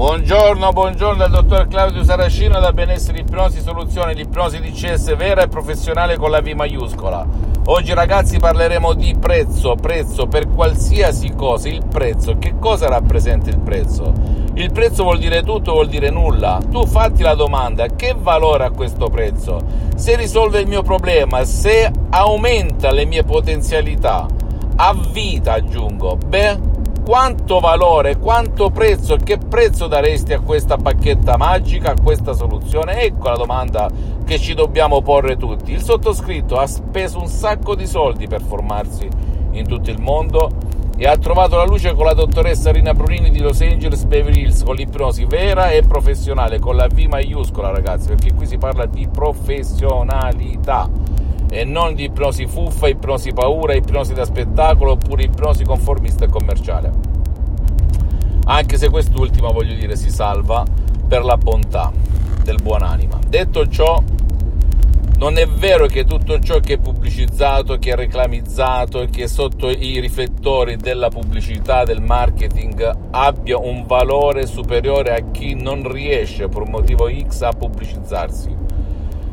Buongiorno, buongiorno dal dottor Claudio Saracino da Benessere Ipnosi Soluzione di Ipnosi DCS vera e professionale con la V maiuscola. Oggi ragazzi parleremo di prezzo, prezzo per qualsiasi cosa, il prezzo, che cosa rappresenta il prezzo? Il prezzo vuol dire tutto, vuol dire nulla. Tu fatti la domanda, che valore ha questo prezzo? Se risolve il mio problema, se aumenta le mie potenzialità, a vita aggiungo, beh quanto valore, quanto prezzo, che prezzo daresti a questa bacchetta magica, a questa soluzione? Ecco la domanda che ci dobbiamo porre tutti. Il sottoscritto ha speso un sacco di soldi per formarsi in tutto il mondo e ha trovato la luce con la dottoressa Rina Brunini di Los Angeles Beverly Hills con l'ipnosi vera e professionale, con la V maiuscola ragazzi, perché qui si parla di professionalità e non di ipnosi fuffa, ipnosi paura, ipnosi da spettacolo oppure ipnosi conformista e commerciale. Anche se quest'ultima, voglio dire, si salva per la bontà del buonanima. Detto ciò, non è vero che tutto ciò che è pubblicizzato, che è reclamizzato, che è sotto i riflettori della pubblicità, del marketing, abbia un valore superiore a chi non riesce per un motivo X a pubblicizzarsi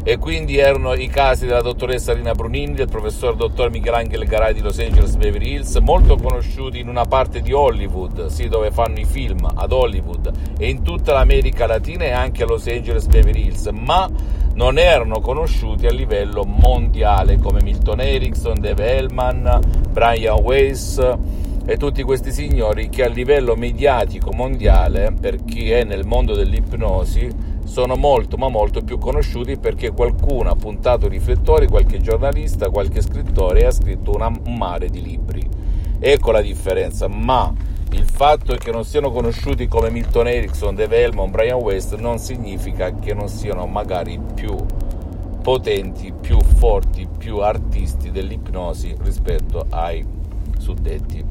e quindi erano i casi della dottoressa Rina Brunini, del professor dottor Michelangelo Garai di Los Angeles Beverly Hills, molto conosciuti in una parte di Hollywood, sì, dove fanno i film ad Hollywood e in tutta l'America Latina e anche a Los Angeles Beverly Hills, ma non erano conosciuti a livello mondiale come Milton Erickson, Dave Hellman, Brian Weiss e tutti questi signori che a livello mediatico mondiale, per chi è nel mondo dell'ipnosi, sono molto ma molto più conosciuti perché qualcuno ha puntato i riflettori, qualche giornalista, qualche scrittore e ha scritto una, un mare di libri. Ecco la differenza, ma il fatto che non siano conosciuti come Milton Erickson, Dave Hellman, Brian West non significa che non siano magari più potenti, più forti, più artisti dell'ipnosi rispetto ai suddetti.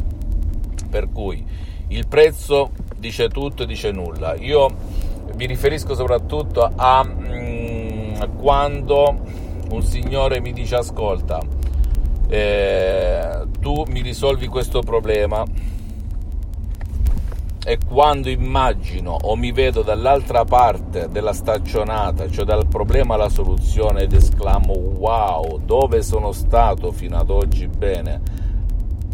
Per cui il prezzo dice tutto e dice nulla. Io mi riferisco soprattutto a mm, quando un signore mi dice ascolta, eh, tu mi risolvi questo problema e quando immagino o mi vedo dall'altra parte della staccionata, cioè dal problema alla soluzione ed esclamo wow, dove sono stato fino ad oggi bene?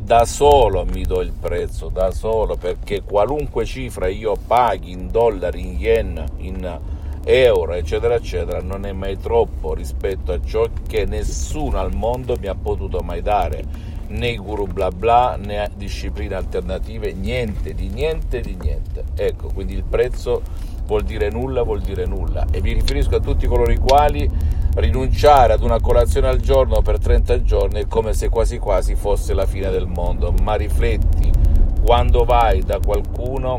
Da solo mi do il prezzo, da solo, perché qualunque cifra io paghi in dollari, in yen, in euro, eccetera, eccetera, non è mai troppo rispetto a ciò che nessuno al mondo mi ha potuto mai dare, né guru bla bla, né discipline alternative, niente, di niente, di niente. Ecco, quindi il prezzo vuol dire nulla, vuol dire nulla. E mi riferisco a tutti coloro i quali rinunciare ad una colazione al giorno per 30 giorni è come se quasi quasi fosse la fine del mondo, ma rifletti quando vai da qualcuno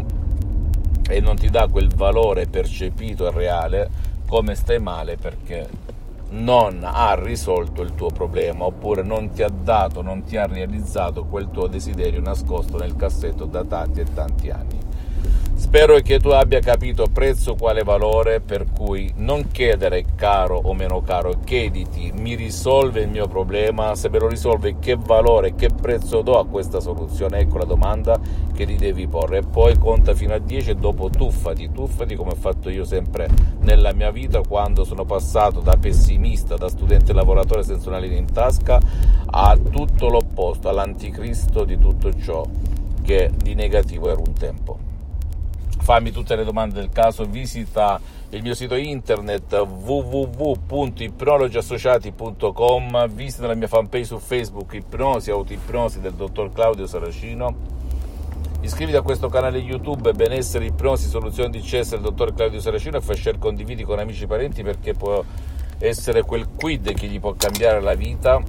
e non ti dà quel valore percepito e reale, come stai male perché non ha risolto il tuo problema oppure non ti ha dato, non ti ha realizzato quel tuo desiderio nascosto nel cassetto da tanti e tanti anni. Spero che tu abbia capito prezzo quale valore, per cui non chiedere caro o meno caro, chiediti mi risolve il mio problema, se me lo risolve che valore, che prezzo do a questa soluzione, ecco la domanda che ti devi porre. E poi conta fino a 10 e dopo tuffati, tuffati come ho fatto io sempre nella mia vita quando sono passato da pessimista, da studente lavoratore senza una linea in tasca a tutto l'opposto, all'anticristo di tutto ciò che di negativo era un tempo fammi tutte le domande del caso, visita il mio sito internet www.ipnologiassociati.com, visita la mia fanpage su Facebook Ipnosi, Autoipnosi del dottor Claudio Saracino, iscriviti a questo canale YouTube Benessere Ipnosi Soluzione di CS del dottor Claudio Saracino e fai share condividi con amici e parenti perché può essere quel quid che gli può cambiare la vita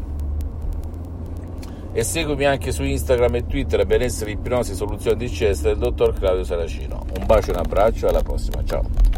e seguimi anche su Instagram e Twitter benessere ipnosi soluzioni di CS del dottor Claudio Saracino. Un bacio e un abbraccio, alla prossima, ciao!